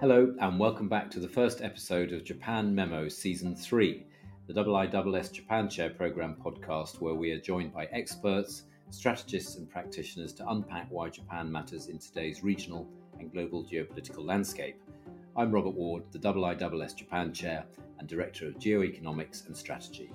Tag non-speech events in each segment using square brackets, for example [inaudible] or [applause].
Hello, and welcome back to the first episode of Japan Memo Season 3, the IISS Japan Chair Program podcast, where we are joined by experts, strategists, and practitioners to unpack why Japan matters in today's regional and global geopolitical landscape. I'm Robert Ward, the IISS Japan Chair and Director of Geoeconomics and Strategy.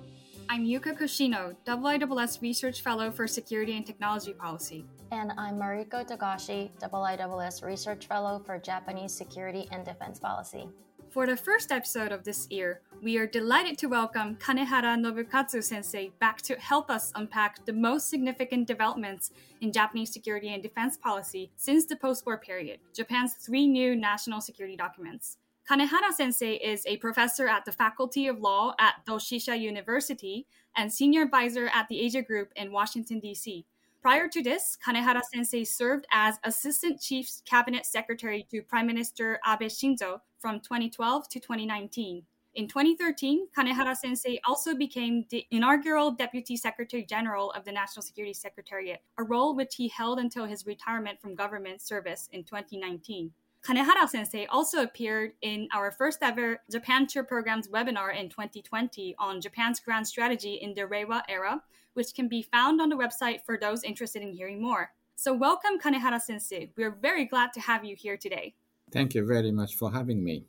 I'm Yuka Kushino, IISS Research Fellow for Security and Technology Policy. And I'm Mariko Togashi, IISS Research Fellow for Japanese Security and Defense Policy. For the first episode of this year, we are delighted to welcome Kanehara Nobukatsu sensei back to help us unpack the most significant developments in Japanese security and defense policy since the post war period, Japan's three new national security documents. Kanehara sensei is a professor at the Faculty of Law at Doshisha University and senior advisor at the Asia Group in Washington, D.C. Prior to this, Kanehara sensei served as Assistant Chief Cabinet Secretary to Prime Minister Abe Shinzo from 2012 to 2019. In 2013, Kanehara sensei also became the inaugural Deputy Secretary General of the National Security Secretariat, a role which he held until his retirement from government service in 2019. Kanehara sensei also appeared in our first ever Japan Chair Program's webinar in 2020 on Japan's grand strategy in the Reiwa era, which can be found on the website for those interested in hearing more. So, welcome, Kanehara sensei. We are very glad to have you here today. Thank you very much for having me.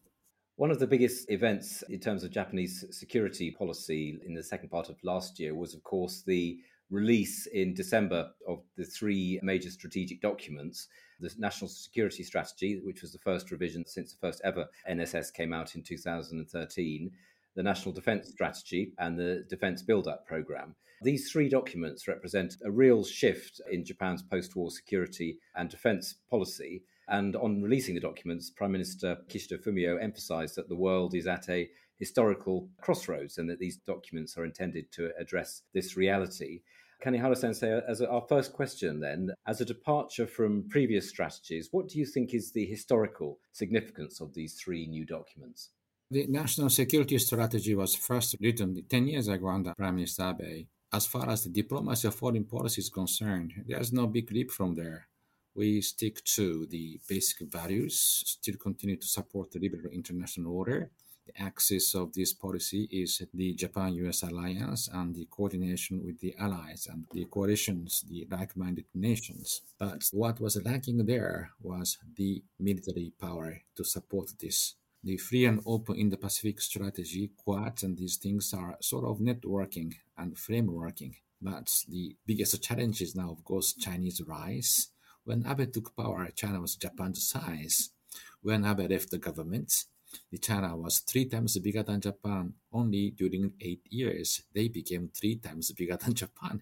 One of the biggest events in terms of Japanese security policy in the second part of last year was, of course, the release in December of the three major strategic documents the National Security Strategy, which was the first revision since the first ever NSS came out in 2013, the National Defence Strategy, and the Defence Build Up Programme. These three documents represent a real shift in Japan's post war security and defence policy. And on releasing the documents, Prime Minister Kishida Fumio emphasised that the world is at a historical crossroads and that these documents are intended to address this reality. Kanehara sensei, as our first question, then, as a departure from previous strategies, what do you think is the historical significance of these three new documents? The national security strategy was first written 10 years ago under Prime Minister Abe. As far as the diplomacy of foreign policy is concerned, there's no big leap from there. We stick to the basic values, still continue to support the liberal international order, the axis of this policy is the Japan US alliance and the coordination with the allies and the coalitions, the like minded nations. But what was lacking there was the military power to support this. The free and open Indo Pacific strategy, Quads, and these things are sort of networking and frameworking. But the biggest challenge is now, of course, Chinese rise. When Abe took power, China was Japan's size. When Abe left the government, the China was three times bigger than Japan. Only during eight years, they became three times bigger than Japan.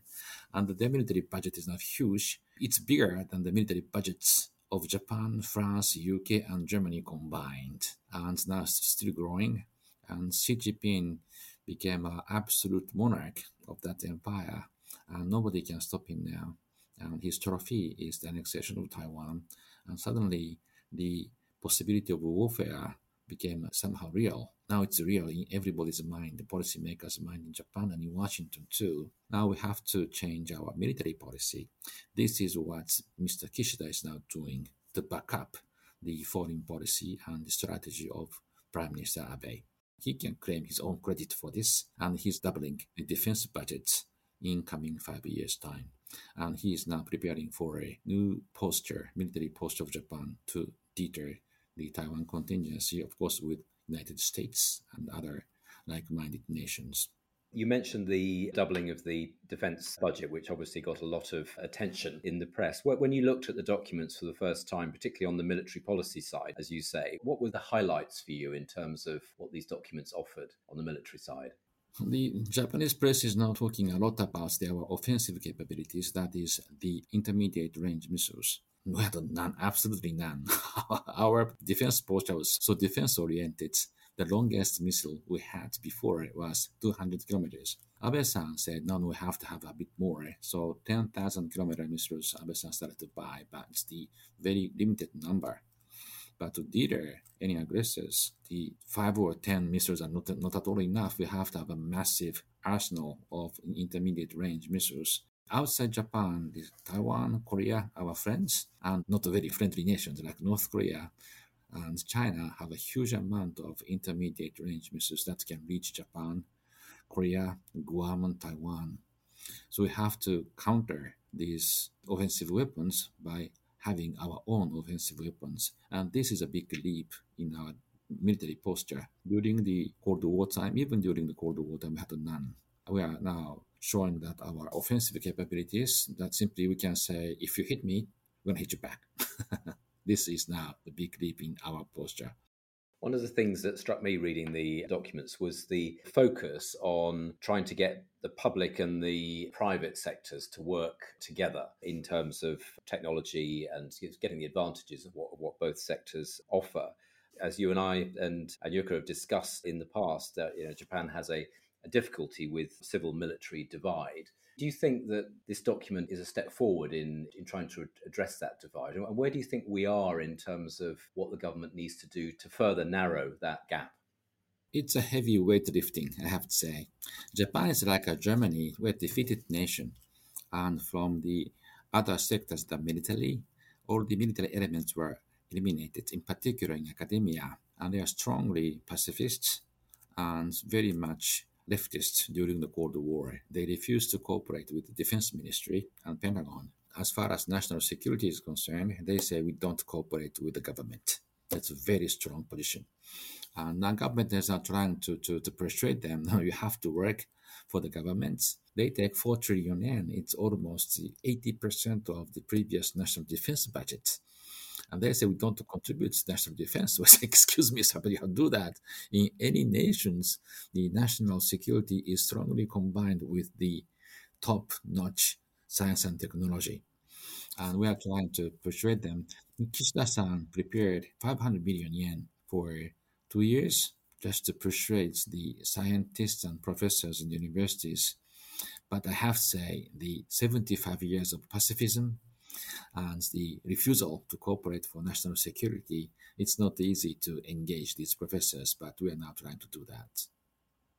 And the military budget is not huge. It's bigger than the military budgets of Japan, France, UK, and Germany combined. And now it's still growing. And Xi Jinping became an absolute monarch of that empire. And nobody can stop him now. And his trophy is the annexation of Taiwan. And suddenly, the possibility of warfare became somehow real. Now it's real in everybody's mind, the policymakers' mind in Japan and in Washington too. Now we have to change our military policy. This is what Mr. Kishida is now doing to back up the foreign policy and the strategy of Prime Minister Abe. He can claim his own credit for this, and he's doubling the defense budget in coming five years' time. And he is now preparing for a new posture, military posture of Japan to deter the Taiwan contingency, of course, with United States and other like-minded nations. You mentioned the doubling of the defense budget, which obviously got a lot of attention in the press. When you looked at the documents for the first time, particularly on the military policy side, as you say, what were the highlights for you in terms of what these documents offered on the military side? The Japanese press is now talking a lot about their offensive capabilities, that is, the intermediate range missiles. We had none, absolutely none. [laughs] Our defense posture was so defense oriented. The longest missile we had before was 200 kilometers. Abe-san said, no, we have to have a bit more. So 10,000 kilometer missiles Abe-san started to buy, but it's the very limited number. But to deter any aggressors, the five or 10 missiles are not, not at all enough. We have to have a massive arsenal of intermediate range missiles outside Japan, Taiwan, Korea, our friends, and not very friendly nations like North Korea, And China have a huge amount of intermediate range missiles that can reach Japan, Korea, Guam, and Taiwan. So we have to counter these offensive weapons by having our own offensive weapons. And this is a big leap in our military posture. During the Cold War time, even during the Cold War time, we had none. We are now showing that our offensive capabilities, that simply we can say, if you hit me, we're going to hit you back. [laughs] this is now the big leap in our posture. One of the things that struck me reading the documents was the focus on trying to get the public and the private sectors to work together in terms of technology and getting the advantages of what, what both sectors offer. As you and I and, and Yuka have discussed in the past, that you know, Japan has a, a difficulty with civil military divide. Do you think that this document is a step forward in, in trying to address that divide? And where do you think we are in terms of what the government needs to do to further narrow that gap? It's a heavy weightlifting, I have to say. Japan is like a Germany, we're a defeated nation. And from the other sectors, the military, all the military elements were eliminated, in particular in academia. And they are strongly pacifists and very much leftists during the Cold War. They refused to cooperate with the Defense Ministry and Pentagon. As far as national security is concerned, they say we don't cooperate with the government. That's a very strong position. And the government is not trying to, to, to persuade them, [laughs] no, you have to work for the governments. They take 4 trillion yen. It's almost 80% of the previous national defense budget. And they say we don't contribute to national defense. [laughs] We say, excuse me, sir, somebody how do that. In any nations, the national security is strongly combined with the top-notch science and technology. And we are trying to persuade them. Kishida-san prepared 500 million yen for two years just to persuade the scientists and professors in the universities. But I have to say, the 75 years of pacifism and the refusal to cooperate for national security, it's not easy to engage these professors, but we are now trying to do that.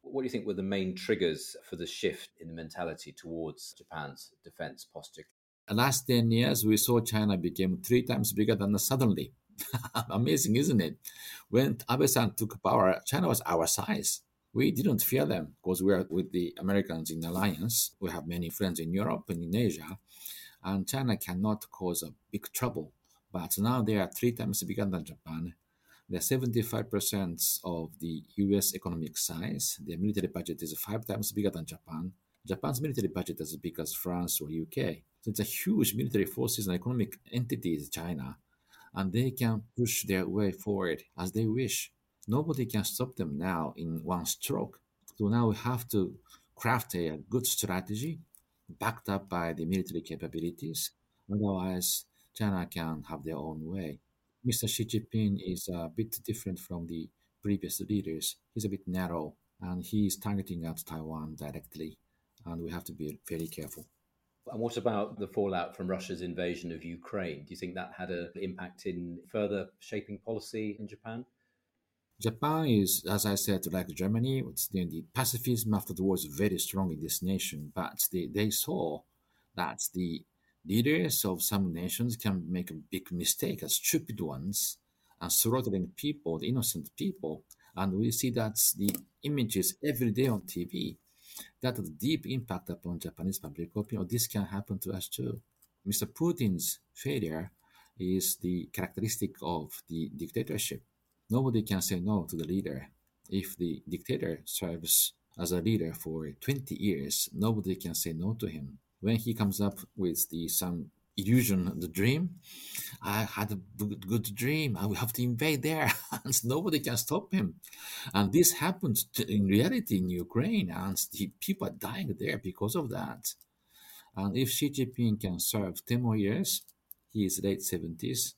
What do you think were the main triggers for the shift in the mentality towards Japan's defense posture? The last 10 years, we saw China became three times bigger than suddenly. [laughs] Amazing, isn't it? When Abe-san took power, China was our size. We didn't fear them because we are with the Americans in alliance. We have many friends in Europe and in Asia and China cannot cause a big trouble. But now they are three times bigger than Japan. They're 75% of the US economic size. Their military budget is five times bigger than Japan. Japan's military budget is as big as France or UK. So it's a huge military forces and economic entities, China, and they can push their way forward as they wish. Nobody can stop them now in one stroke. So now we have to craft a good strategy backed up by the military capabilities. Otherwise, China can have their own way. Mr. Xi Jinping is a bit different from the previous leaders. He's a bit narrow and he is targeting at Taiwan directly, and we have to be very careful. And what about the fallout from Russia's invasion of Ukraine? Do you think that had an impact in further shaping policy in Japan? Japan is, as I said, like Germany, the, the pacifism after the war is very strong in this nation, but they, they saw that the leaders of some nations can make a big mistake, a stupid ones, and slaughtering people, the innocent people. And we see that the images every day on TV. That has deep impact upon Japanese public opinion. Oh, this can happen to us too. Mr. Putin's failure is the characteristic of the dictatorship Nobody can say no to the leader. If the dictator serves as a leader for 20 years, nobody can say no to him. When he comes up with the some illusion, the dream, I had a good dream. I will have to invade there, [laughs] and nobody can stop him. And this happened to, in reality in Ukraine, and the people are dying there because of that. And if Xi Jinping can serve 10 more years, he is late 70s,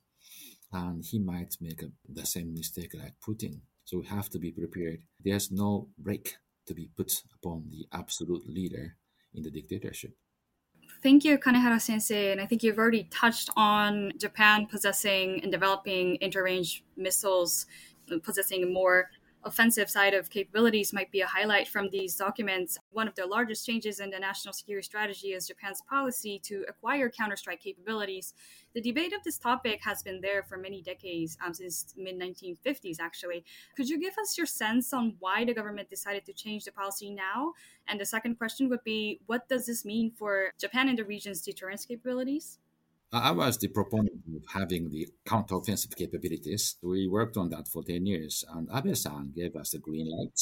and he might make a, the same mistake like Putin. So we have to be prepared. There's no break to be put upon the absolute leader in the dictatorship. Thank you, Kanehara sensei. And I think you've already touched on Japan possessing and developing interrange missiles, possessing more offensive side of capabilities might be a highlight from these documents. One of the largest changes in the national security strategy is Japan's policy to acquire counterstrike capabilities. The debate of this topic has been there for many decades, um, since mid 1950s, actually. Could you give us your sense on why the government decided to change the policy now? And the second question would be what does this mean for Japan and the region's deterrence capabilities? I was the proponent of having the counteroffensive capabilities. We worked on that for 10 years, and Abe-san gave us the green light.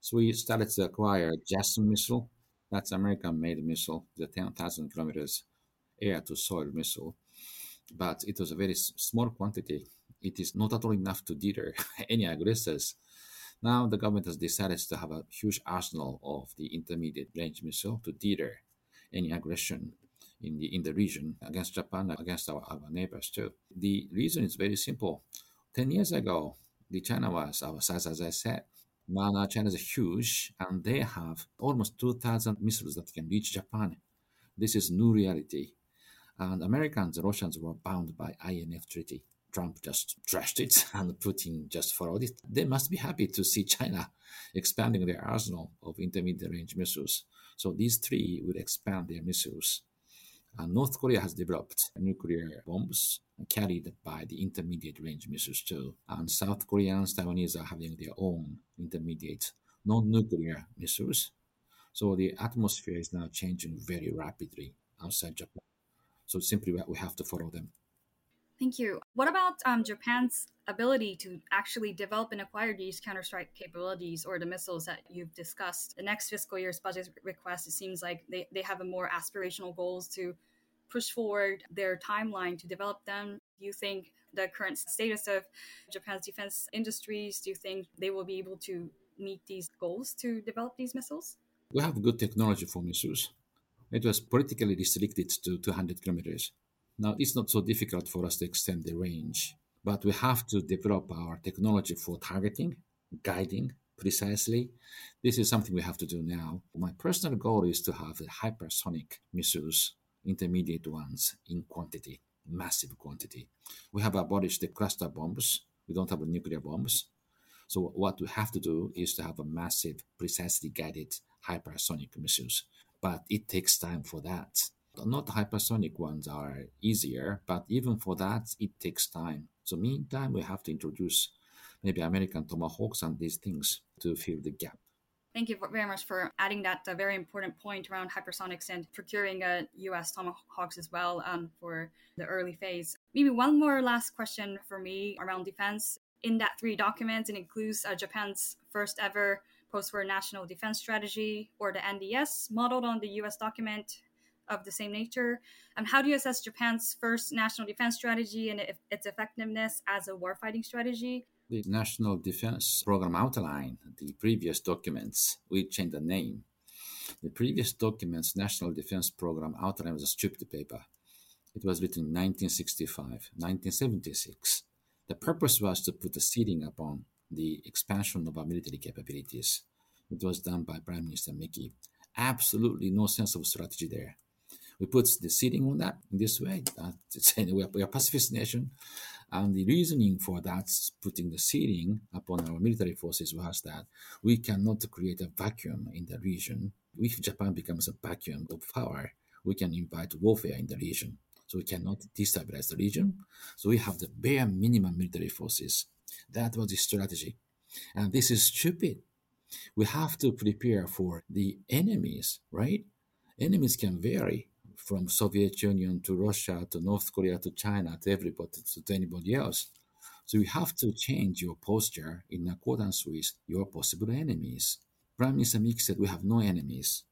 So we started to acquire JASSM missile. That's American-made missile, the 10,000 kilometers air-to-soil missile. But it was a very small quantity. It is not at all enough to deter [laughs] any aggressors. Now the government has decided to have a huge arsenal of the intermediate range missile to deter any aggression in the in the region against Japan, against our, our neighbors too. The reason is very simple. Ten years ago, the China was our size, as I said. Now China is huge, and they have almost 2,000 missiles that can reach Japan. This is new reality. And Americans and Russians were bound by INF Treaty. Trump just trashed it [laughs] and Putin just followed it. They must be happy to see China expanding their arsenal of intermediate range missiles. So these three will expand their missiles Uh, North Korea has developed nuclear bombs carried by the intermediate range missiles too. And South Koreans, Taiwanese are having their own intermediate non-nuclear missiles. So the atmosphere is now changing very rapidly outside Japan. So simply we have to follow them. Thank you. What about um, Japan's ability to actually develop and acquire these counterstrike capabilities or the missiles that you've discussed? The next fiscal year's budget request, it seems like they, they have a more aspirational goals to push forward their timeline to develop them. Do you think the current status of Japan's defense industries, do you think they will be able to meet these goals to develop these missiles? We have good technology for missiles. It was politically restricted to 200 kilometers now, it's not so difficult for us to extend the range, but we have to develop our technology for targeting, guiding precisely. This is something we have to do now. My personal goal is to have hypersonic missiles, intermediate ones, in quantity, massive quantity. We have abolished the cluster bombs. We don't have nuclear bombs. So what we have to do is to have a massive, precisely guided hypersonic missiles. But it takes time for that. Not hypersonic ones are easier, but even for that, it takes time. So meantime, we have to introduce maybe American Tomahawks and these things to fill the gap. Thank you very much for adding that uh, very important point around hypersonics and procuring uh, US Tomahawks as well um, for the early phase. Maybe one more last question for me around defense. In that three documents, it includes uh, Japan's first ever post war national defense strategy, or the NDS, modeled on the US document of the same nature. Um, how do you assess Japan's first national defense strategy and its effectiveness as a warfighting strategy? The National Defense Program outline, the previous documents, we changed the name. The previous documents, National Defense Program outline was a stupid paper. It was written in 1965, 1976. The purpose was to put a ceiling upon the expansion of our military capabilities. It was done by Prime Minister Miki. Absolutely no sense of strategy there we put the ceiling on that in this way. That [laughs] we, are, we are a pacifist nation. And the reasoning for that, putting the ceiling upon our military forces, was that we cannot create a vacuum in the region. If Japan becomes a vacuum of power, we can invite warfare in the region. So we cannot destabilize the region. So we have the bare minimum military forces. That was the strategy. And this is stupid. We have to prepare for the enemies, right? Enemies can vary from Soviet Union to Russia to North Korea to China to everybody to, anybody else. So you have to change your posture in accordance with your possible enemies. Prime Minister Miki said we have no enemies.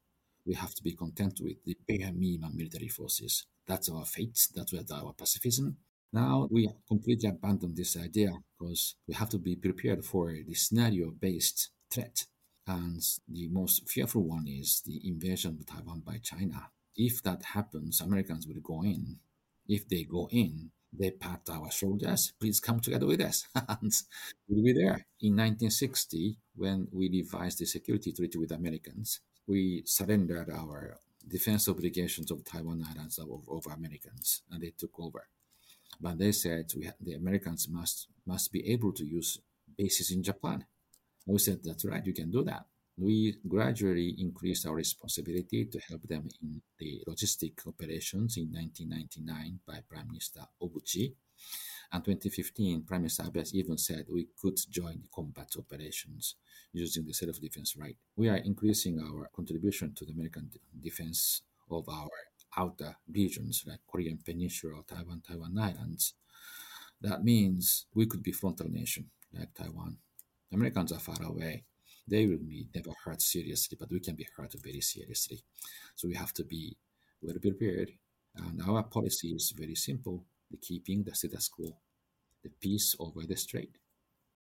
We have to be content with the bare minimum military forces. That's our fate. That's our pacifism. Now we completely abandon this idea because we have to be prepared for the scenario-based threat. And the most fearful one is the invasion of Taiwan by China if that happens, Americans will go in. If they go in, they pat our shoulders. Please come together with us. [laughs] and we'll be there. In 1960, when we revised the security treaty with Americans, we surrendered our defense obligations of Taiwan Islands over, Americans, and they took over. But they said we, the Americans must must be able to use bases in Japan. We said, that's right, you can do that. We gradually increased our responsibility to help them in the logistic operations in 1999 by Prime Minister Obuchi. And 2015, Prime Minister Abe even said we could join the combat operations using the self-defense right. We are increasing our contribution to the American defense of our outer regions like Korean Peninsula, Taiwan, Taiwan Islands. That means we could be frontal nation like Taiwan. Americans are far away. They will be never hurt seriously, but we can be hurt very seriously. So we have to be well prepared. And our policy is very simple: the keeping the status quo, the peace over the strait.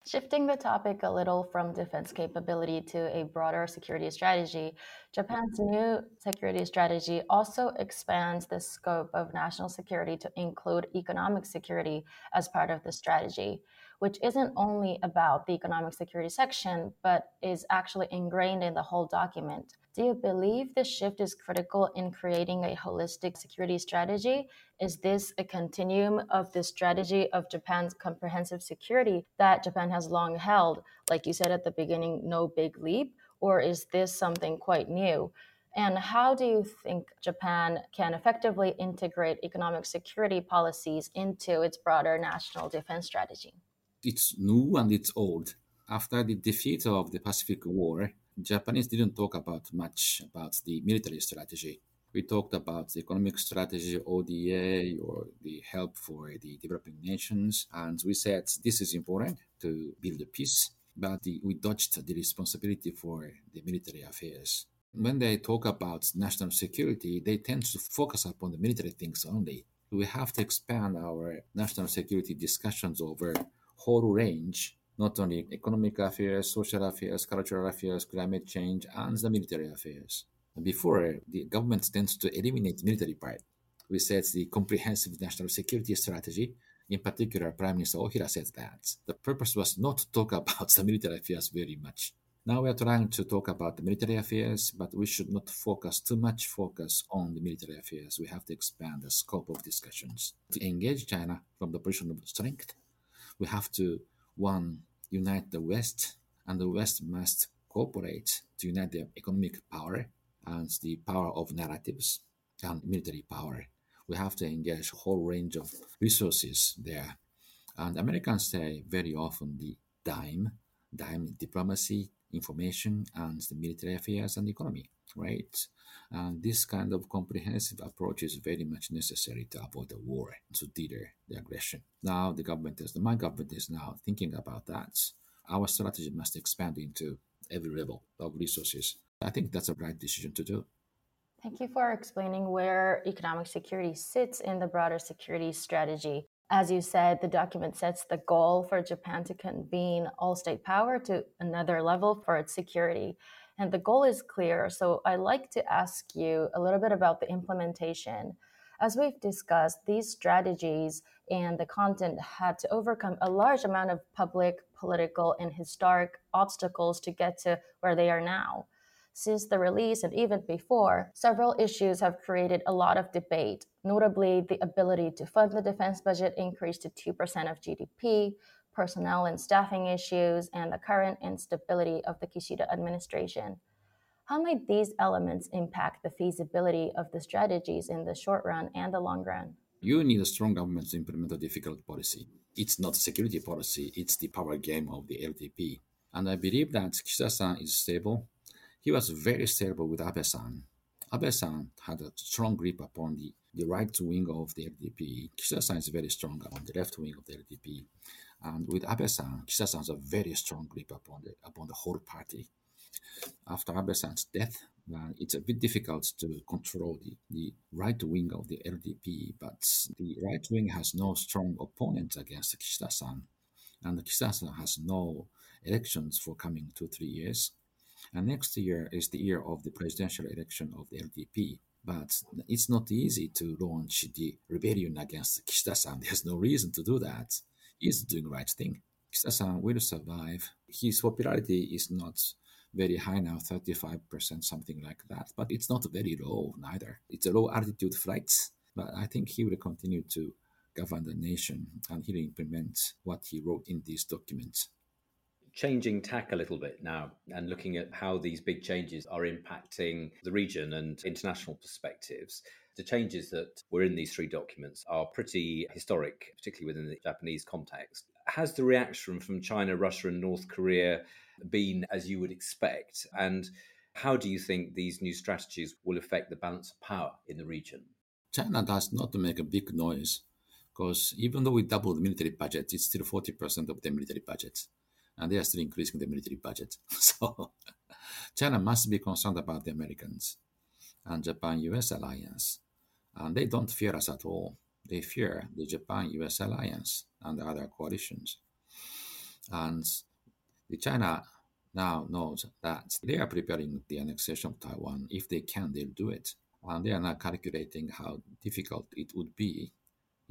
Shifting the topic a little from defense capability to a broader security strategy, Japan's new security strategy also expands the scope of national security to include economic security as part of the strategy, which isn't only about the economic security section, but is actually ingrained in the whole document. Do you believe this shift is critical in creating a holistic security strategy? Is this a continuum of the strategy of Japan's comprehensive security that Japan has long held? Like you said at the beginning, no big leap? Or is this something quite new? And how do you think Japan can effectively integrate economic security policies into its broader national defense strategy? It's new and it's old. After the defeat of the Pacific War, Japanese didn't talk about much about the military strategy. We talked about the economic strategy, ODA, or the help for the developing nations, and we said this is important to build peace, but the, we dodged the responsibility for the military affairs. When they talk about national security, they tend to focus upon the military things only. We have to expand our national security discussions over whole range not only economic affairs, social affairs, cultural affairs, climate change, and the military affairs. Before, uh, the government tends to eliminate military part. We said the comprehensive national security strategy. In particular, Prime Minister Ohira said that the purpose was not to talk [laughs] about the military affairs very much. Now we are trying to talk about the military affairs, but we should not focus too much focus on the military affairs. We have to expand the scope of discussions. To engage China from the position of strength, we have to one, unite the West, and the West must cooperate to unite their economic power and the power of narratives and military power. We have to engage a whole range of resources there. And Americans say very often the dime, dime diplomacy, information, and the military affairs and the economy, right? And this kind of comprehensive approach is very much necessary to avoid the war, to deter the aggression. Now the government is, the my government is now thinking about that. Our strategy must expand into every level of resources. I think that's a right decision to do. Thank you for explaining where economic security sits in the broader security strategy. As you said, the document sets the goal for Japan to convene all state power to another level for its security. And the goal is clear. So I'd like to ask you a little bit about the implementation. As we've discussed, these strategies and the content had to overcome a large amount of public, political, and historic obstacles to get to where they are now. Since the release and even before, several issues have created a lot of debate, notably the ability to fund the defense budget increased to 2% of GDP, personnel and staffing issues, and the current instability of the Kishida administration. How might these elements impact the feasibility of the strategies in the short run and the long run? You need a strong government to implement a difficult policy. It's not security policy, it's the power game of the LDP. And I believe that Kishida-san is stable. He was very stable with Abe-san. Abe-san had a strong grip upon the, the right wing of the LDP. Kishida-san is very strong on the left wing of the LDP. And with Abe-san, Kishida-san has a very strong grip upon the, upon the whole party. After Abe-san's death, uh, it's a bit difficult to control the, the right wing of the LDP, but the right wing has no strong opponent against Kishida-san. And Kishida-san has no elections for coming two, three years. And next year is the year of the presidential election of the LDP. But it's not easy to launch the rebellion against Kishida-san. [laughs] There's no reason to do that is doing the right thing. Kishida-san will survive. His popularity is not very high now, 35%, something like that. But it's not very low neither. It's a low altitude flight. But I think he will continue to govern the nation and he will implement what he wrote in these documents. Changing tack a little bit now and looking at how these big changes are impacting the region and international perspectives. The changes that were in these three documents are pretty historic, particularly within the Japanese context. Has the reaction from China, Russia, and North Korea been as you would expect? And how do you think these new strategies will affect the balance of power in the region? China does not make a big noise because even though we doubled the military budget, it's still 40% of the military budget. And they are still increasing the military budget. [laughs] So China must be concerned about the Americans and Japan US alliance. And they don't fear us at all. They fear the Japan US alliance and the other coalitions. And the China now knows that they are preparing the annexation of Taiwan. If they can, they'll do it. And they are now calculating how difficult it would be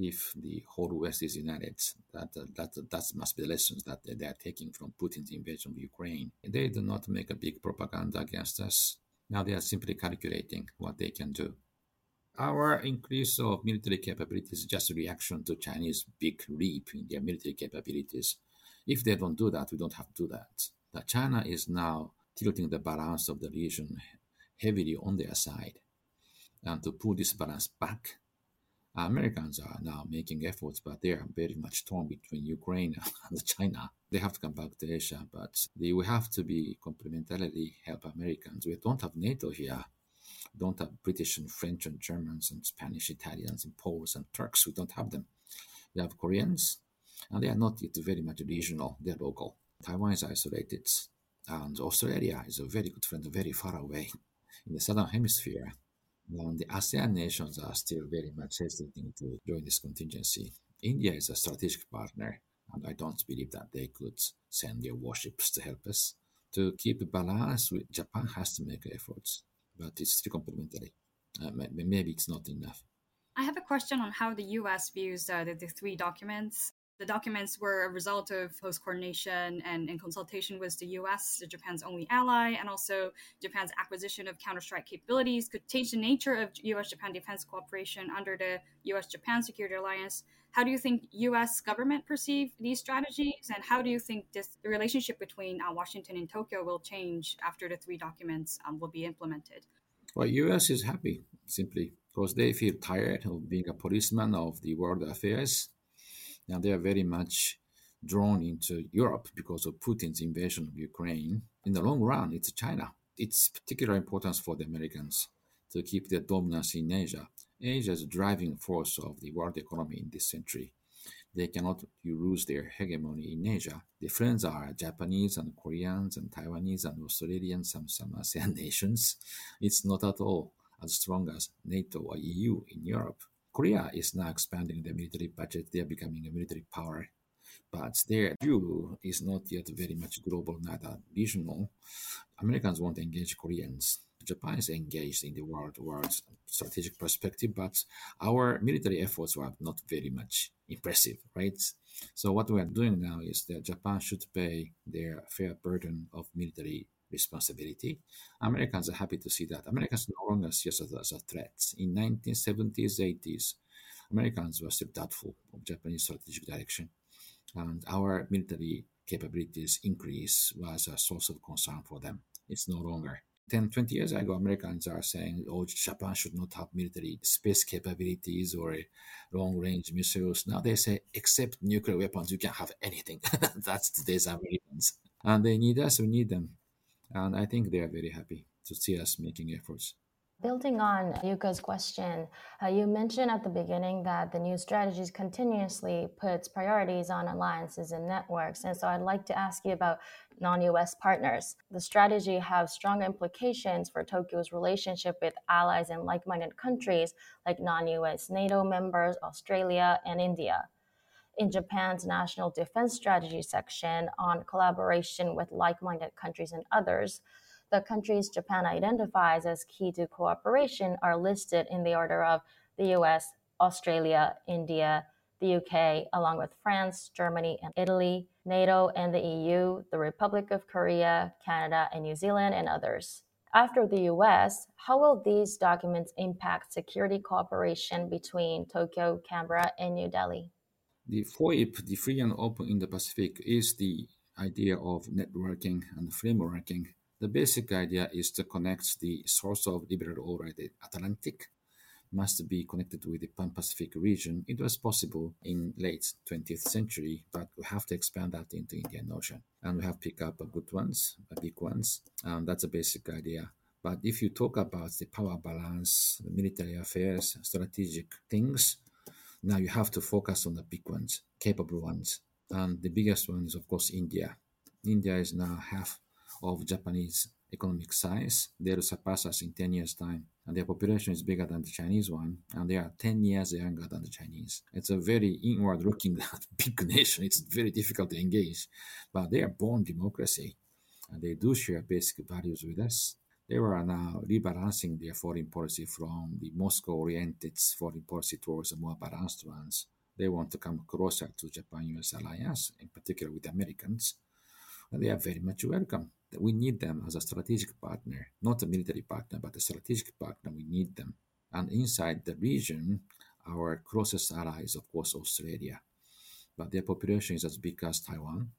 if the whole West is united. That uh, that that must be the lessons that they are taking from Putin's invasion of Ukraine. They do not make a big propaganda against us. Now they are simply calculating what they can do. Our increase of military capabilities is just a reaction to Chinese big leap in their military capabilities. If they don't do that, we don't have to do that. That China is now tilting the balance of the region heavily on their side. And to pull this balance back, Americans are now making efforts, but they are very much torn between Ukraine [laughs] and China. They have to come back to Asia, but they will have to be complementarily help Americans. We don't have NATO here. We don't have British and French and Germans and Spanish, Italians and Poles and Turks. We don't have them. We have Koreans, and they are not yet very much regional. They're local. Taiwan is isolated, and Australia is a very good friend, very far away in the southern hemisphere. And the ASEAN nations are still very much hesitating to join this contingency. India is a strategic partner, and I don't believe that they could send their warships to help us. To keep balance, with Japan has to make efforts, but it's still complementary. Uh, maybe it's not enough. I have a question on how the US views uh, the, the three documents. The documents were a result of close coordination and, and consultation with the US, Japan's only ally, and also Japan's acquisition of counter-strike capabilities could change the nature of US-Japan defense cooperation under the US-Japan Security Alliance. How do you think U.S. government perceive these strategies, and how do you think this, the relationship between uh, Washington and Tokyo will change after the three documents um, will be implemented? Well, U.S. is happy simply because they feel tired of being a policeman of the world affairs now they are very much drawn into Europe because of Putin's invasion of Ukraine. In the long run, it's China. It's particular importance for the Americans to keep their dominance in Asia. Asia is the driving force of the world economy in this century. They cannot lose their hegemony in Asia. The friends are Japanese and Koreans and Taiwanese and Australians and some ASEAN [laughs] nations. It's not at all as strong as NATO or EU in Europe. Korea is now expanding their military budget. They are becoming a military power. But their view is not yet very much global, neither regional. Americans want to engage Koreans. Japan is engaged in the world world strategic perspective, but our military efforts were not very much impressive, right? So what we are doing now is that Japan should pay their fair burden of military responsibility. Americans are happy to see that. Americans no longer see us as, as a threat. In 1970s, 80s, Americans were still doubtful of Japanese strategic direction, and our military capabilities increase was a source of concern for them. It's no longer. 10, 20 years ago, Americans are saying, oh, Japan should not have military space capabilities or long range missiles. Now they say, except nuclear weapons, you can have anything. [laughs] That's today's Americans. And they need us, we need them. And I think they are very happy to see us making efforts. Building on Yuka's question, uh, you mentioned at the beginning that the new strategies continuously puts priorities on alliances and networks. And so I'd like to ask you about non-US partners. The strategy has strong implications for Tokyo's relationship with allies and like-minded countries like non-US NATO members, Australia, and India in Japan's National Defense Strategy section on collaboration with like minded countries and others, the countries Japan identifies as key to cooperation are listed in the order of the US, Australia, India, the UK, along with France, Germany, and Italy, NATO and the EU, the Republic of Korea, Canada, and New Zealand, and others. After the US, how will these documents impact security cooperation between Tokyo, Canberra, and New Delhi? The FOIP, the free and open Indo Pacific, is the idea of networking and frameworking, the basic idea is to connect the source of liberal order, the Atlantic, must be connected with the Pan-Pacific region. It was possible in late 20th century, but we have to expand that into Indian Ocean. And we have picked up good ones, big ones. And that's a basic idea. But if you talk about the power balance, military affairs, strategic things, now you have to focus on the big ones, capable ones. And the biggest one is, of course, India. India is now half of Japanese economic size. They'll surpass us in 10 years' time. And their population is bigger than the Chinese one, and they are 10 years younger than the Chinese. It's a very inward looking [laughs] big nation. It's very difficult to engage, but they are born democracy, and they do share basic values with us. They are now uh, rebalancing their foreign policy from the Moscow oriented foreign policy towards a more balanced ones. They want to come closer to Japan US alliance, in particular with the Americans. And they are very much welcome we need them as a strategic partner, not a military partner, but a strategic partner. We need them. And inside the region, our closest ally is, of course, Australia. But their population is as big as Taiwan.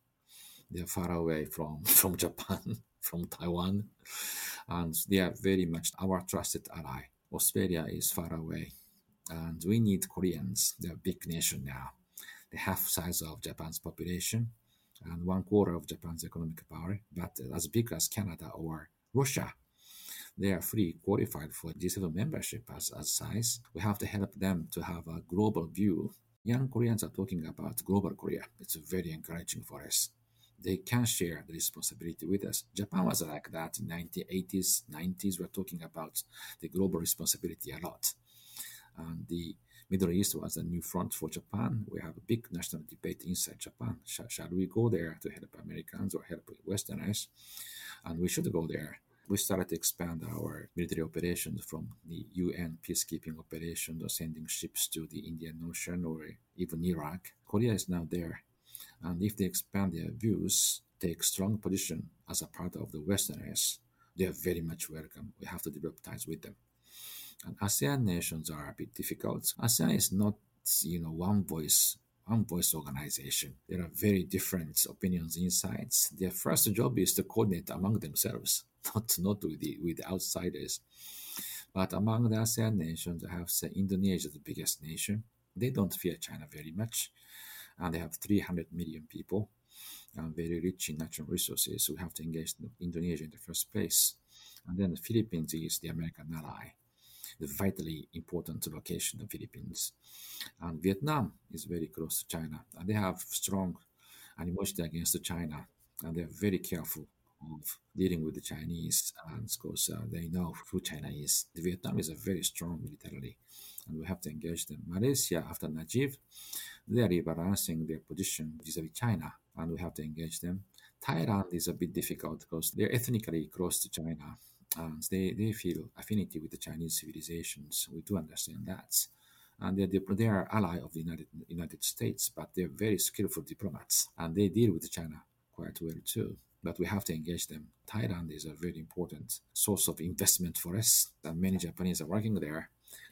They are far away from, [laughs] from Japan, [laughs] from Taiwan. And they are very much our trusted ally. Australia is far away. And we need Koreans. They're a big nation now. The half size of Japan's population and one quarter of Japan's economic power, but as big as Canada or Russia. They are fully qualified for G7 membership as, as size. We have to help them to have a global view. Young Koreans are talking about global Korea. It's very encouraging for us. They can share the responsibility with us. Japan was like that in 1980s, 90s. We're talking about the global responsibility a lot. The Middle East was a new front for Japan. We have a big national debate inside Japan. Shall, shall we go there to help Americans or help Westerners? And we should go there. We started to expand our military operations from the UN peacekeeping operations or sending ships to the Indian Ocean or even Iraq. Korea is now there. And if they expand their views, take strong position as a part of the Westerners, they are very much welcome. We have to develop ties with them. And ASEAN nations are a bit difficult. ASEAN is not, you know, one voice one voice organization. There are very different opinions insights. Their first job is to coordinate among themselves, [laughs] not not with the, with the outsiders. But among the ASEAN nations, I have said Indonesia is the biggest nation. They don't fear China very much, and they have 300 million people, and very rich in natural resources. So we have to engage Indonesia in the first place, and then the Philippines is the American ally the vitally important location of the Philippines. And Vietnam is very close to China, and they have strong animosity against China, and they're very careful of dealing with the Chinese, and because uh, they know who China is. The Vietnam is a very strong militarily, and we have to engage them. Malaysia, after Najib, they are rebalancing their position vis-a-vis China, and we have to engage them. Thailand is a bit difficult because they're ethnically close to China, and they, they feel affinity with the Chinese civilizations. We do understand that. And they're, they are ally of the United, United States, but they're very skillful diplomats, and they deal with China quite well too. But we have to engage them. Thailand is a very important source of investment for us, and many Japanese are working there.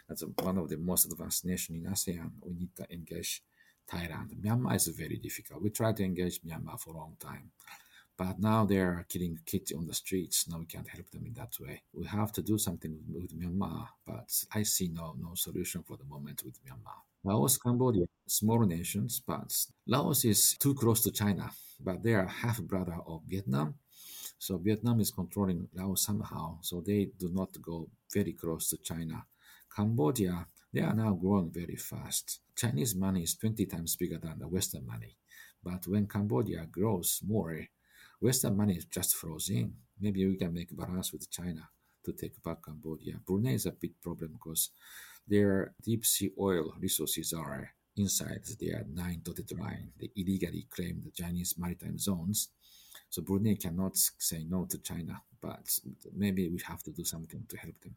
As one of the most advanced nations in ASEAN, we need to engage Thailand. Myanmar is very difficult. We tried to engage Myanmar for a long time but now they're killing kids on the streets. Now we can't help them in that way. We have to do something with Myanmar, but I see no no solution for the moment with Myanmar. Laos, Cambodia, small nations, but Laos is too close to China, but they are half brother of Vietnam. So Vietnam is controlling Laos somehow, so they do not go very close to China. Cambodia, they are now growing very fast. Chinese money is 20 times bigger than the Western money. But when Cambodia grows more, Western money is just frozen. Maybe we can make balance with China to take back Cambodia. Brunei is a big problem because their deep sea oil resources are inside their nine dotted line. They illegally claim the Chinese maritime zones. So Brunei cannot say no to China, but maybe we have to do something to help them.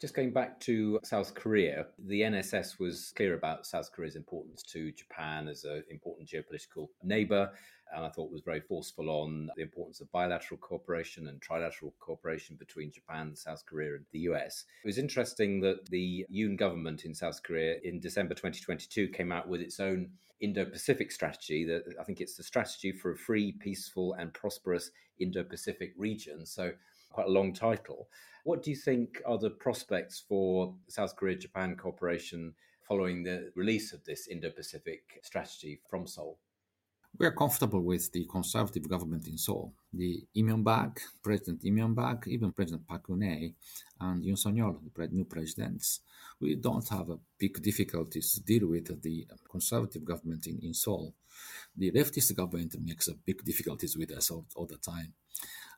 Just going back to South Korea, the NSS was clear about South Korea's importance to Japan as an important geopolitical neighbor. And I thought was very forceful on the importance of bilateral cooperation and trilateral cooperation between Japan, South Korea, and the US. It was interesting that the Yoon government in South Korea in December 2022 came out with its own Indo Pacific strategy. That I think it's the strategy for a free, peaceful, and prosperous Indo Pacific region. So, quite a long title. What do you think are the prospects for South Korea Japan cooperation following the release of this Indo Pacific strategy from Seoul? We are comfortable with the conservative government in Seoul. The Lee bak President Lee bak even President Park Geun-hye, and Yoon Suk-yeol, the new presidents, we don't have big difficulties to deal with the conservative government in, in Seoul. The leftist government makes big difficulties with us all, all the time.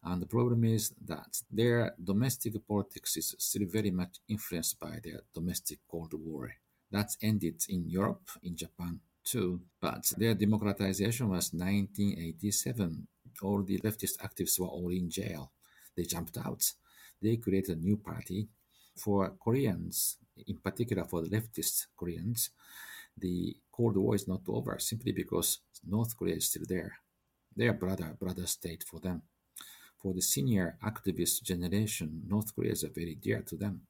And the problem is that their domestic politics is still very much influenced by their domestic Cold War. That's ended in Europe, in Japan too, but their democratization was 1987. All the leftist activists were all in jail. They jumped out. They created a new party. For Koreans, in particular for the leftist Koreans, the Cold War is not over simply because North Korea is still there. They are brother brother state for them for the senior activist generation, North Korea is very dear to them.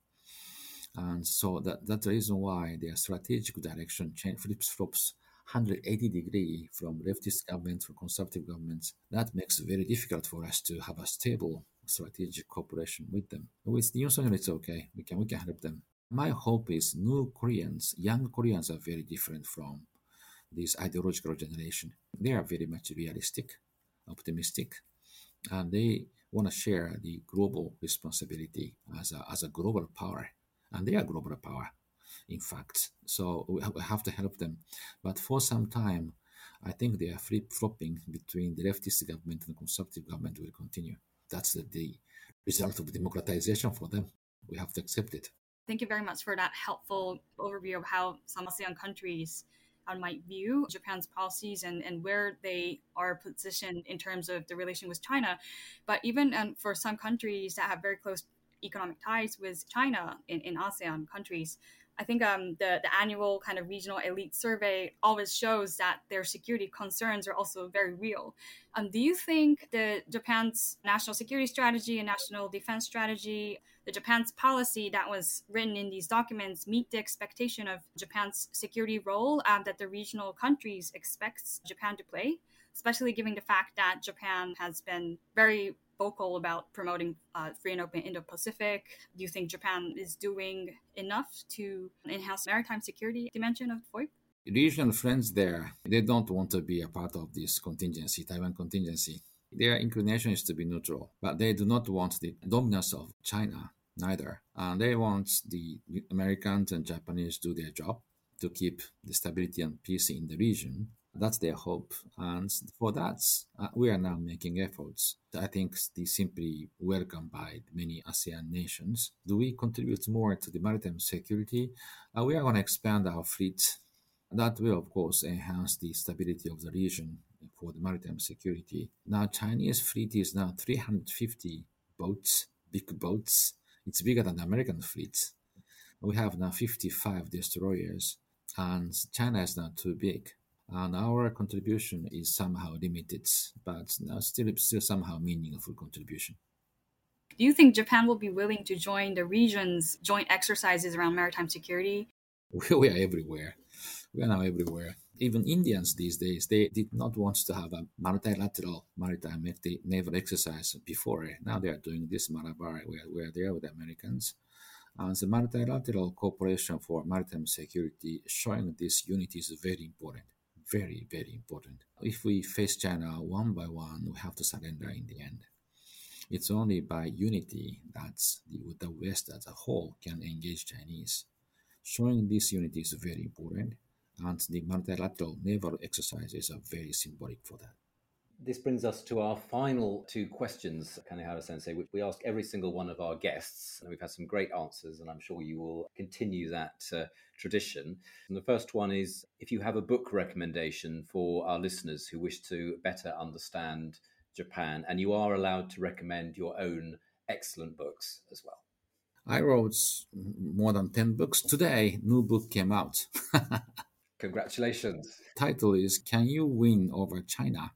And so that, that's the reason why their strategic direction flips flops 180 degree from leftist governments to conservative governments. That makes it very difficult for us to have a stable strategic cooperation with them. With the Suk-yeol, it's okay. We can we can help them. My hope is new Koreans, young Koreans are very different from this ideological generation. They are very much realistic, optimistic, and they want to share the global responsibility as a, as a global power. And they are global power, in fact. So we have to help them. But for some time, I think they are flip flopping between the leftist government and the conservative government will continue. That's the, the result of democratization for them. We have to accept it. Thank you very much for that helpful overview of how some ASEAN countries might view Japan's policies and, and where they are positioned in terms of the relation with China. But even um, for some countries that have very close economic ties with China in, in ASEAN countries, I think um, the, the annual kind of regional elite survey always shows that their security concerns are also very real. Um, do you think the Japan's national security strategy and national defense strategy, the Japan's policy that was written in these documents, meet the expectation of Japan's security role um, that the regional countries expects Japan to play? Especially given the fact that Japan has been very vocal about promoting uh, free and open Indo-Pacific. Do you think Japan is doing enough to enhance maritime security dimension of the FOIP? Regional friends there, they don't want to be a part of this contingency, Taiwan contingency. Their inclination is to be neutral, but they do not want the dominance of China neither. And they want the Americans and Japanese do their job to keep the stability and peace in the region. That's their hope. And for that, uh, we are now making efforts. I think the simply welcomed by many ASEAN nations. Do we contribute more to the maritime security? Uh, we are going to expand our fleet. That will, of course, enhance the stability of the region for the maritime security. Now, Chinese fleet is now 350 boats, big boats. It's bigger than the American fleet. We have now 55 destroyers, and China is not too big and our contribution is somehow limited, but still, still somehow meaningful contribution. Do you think Japan will be willing to join the region's joint exercises around maritime security? [laughs] We are everywhere. We are now everywhere. Even Indians these days, they did not want to have a multilateral maritime naval exercise before. Eh? Now they are doing this Malabar. We are, we are there with the Americans. And the multilateral cooperation for maritime security showing this unity is very important very, very important. If we face China one by one, we have to surrender in the end. It's only by unity that the West as a whole can engage Chinese. Showing this unity is very important, and the multilateral naval exercises are very symbolic for that. This brings us to our final two questions, Kanehara sensei, which we ask every single one of our guests. And we've had some great answers, and I'm sure you will continue that uh, tradition. And the first one is if you have a book recommendation for our listeners who wish to better understand Japan, and you are allowed to recommend your own excellent books as well. I wrote more than 10 books. Today, new book came out. [laughs] Congratulations. Title is Can You Win Over China?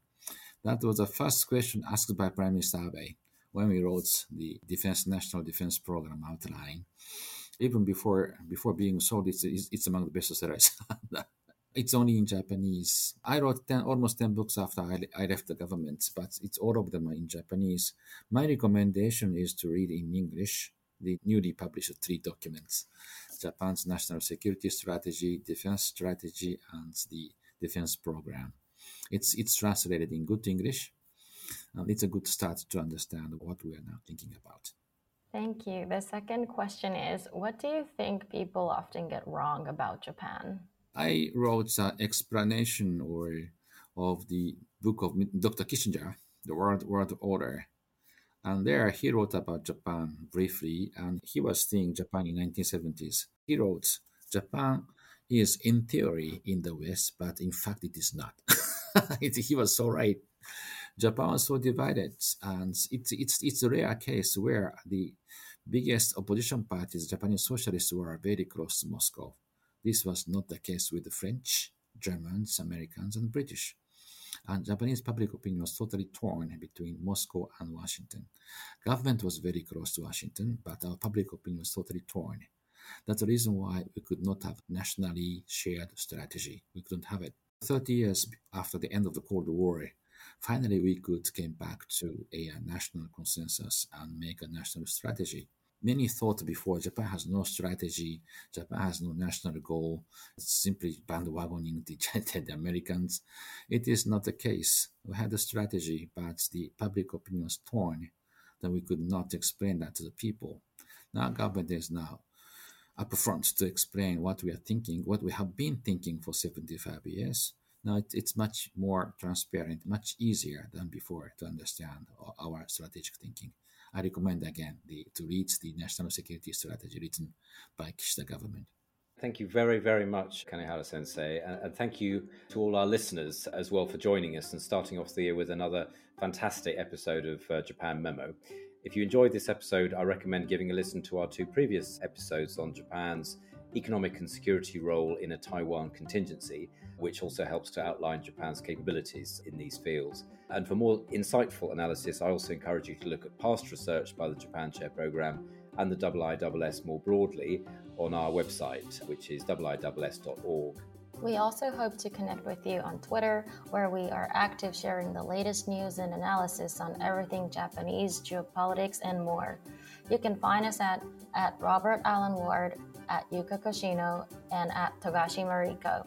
That was the first question asked by Prime Minister Abe when we wrote the Defense National Defense Program outline. Even before before being sold, it's, it's among the best sellers. [laughs] it's only in Japanese. I wrote 10, almost 10 books after I, I left the government, but it's all of them are in Japanese. My recommendation is to read in English the newly published three documents Japan's national security strategy, defense strategy, and the defense program. It's, it's translated in good English, and it's a good start to understand what we are now thinking about. Thank you. The second question is What do you think people often get wrong about Japan? I wrote an explanation or of the book of Dr. Kissinger, The World World Order. And there he wrote about Japan briefly, and he was seeing Japan in 1970s. He wrote, Japan is in theory in the West, but in fact it is not. [laughs] he was so right. Japan was so divided, and it's it's it's a rare case where the biggest opposition parties, Japanese socialists, were very close to Moscow. This was not the case with the French, Germans, Americans, and British. And Japanese public opinion was totally torn between Moscow and Washington. Government was very close to Washington, but our public opinion was totally torn. That's the reason why we could not have nationally shared strategy. We couldn't have it. 30 years after the end of the Cold War, finally we could came back to a national consensus and make a national strategy. Many thought before Japan has no strategy, Japan has no national goal, it's simply bandwagoning [laughs] the, Americans. It is not the case. We had a strategy, but the public opinion was torn, that we could not explain that to the people. Now government is now up front to explain what we are thinking, what we have been thinking for 75 years. Now it, it's much more transparent, much easier than before to understand our strategic thinking. I recommend again the, to read the national security strategy written by Kishida government. Thank you very, very much, Kanehara Sensei. And, thank you to all our listeners as well for joining us and starting off the year with another fantastic episode of uh, Japan Memo. If you enjoyed this episode, I recommend giving a listen to our two previous episodes on Japan's economic and security role in a Taiwan contingency, which also helps to outline Japan's capabilities in these fields. And for more insightful analysis, I also encourage you to look at past research by the Japan Chair Programme and the IISS more broadly on our website, which is iiss.org. We also hope to connect with you on Twitter, where we are active sharing the latest news and analysis on everything Japanese, geopolitics, and more. You can find us at, at Robert Allen Ward, at Yuka Koshino, and at Togashi Mariko.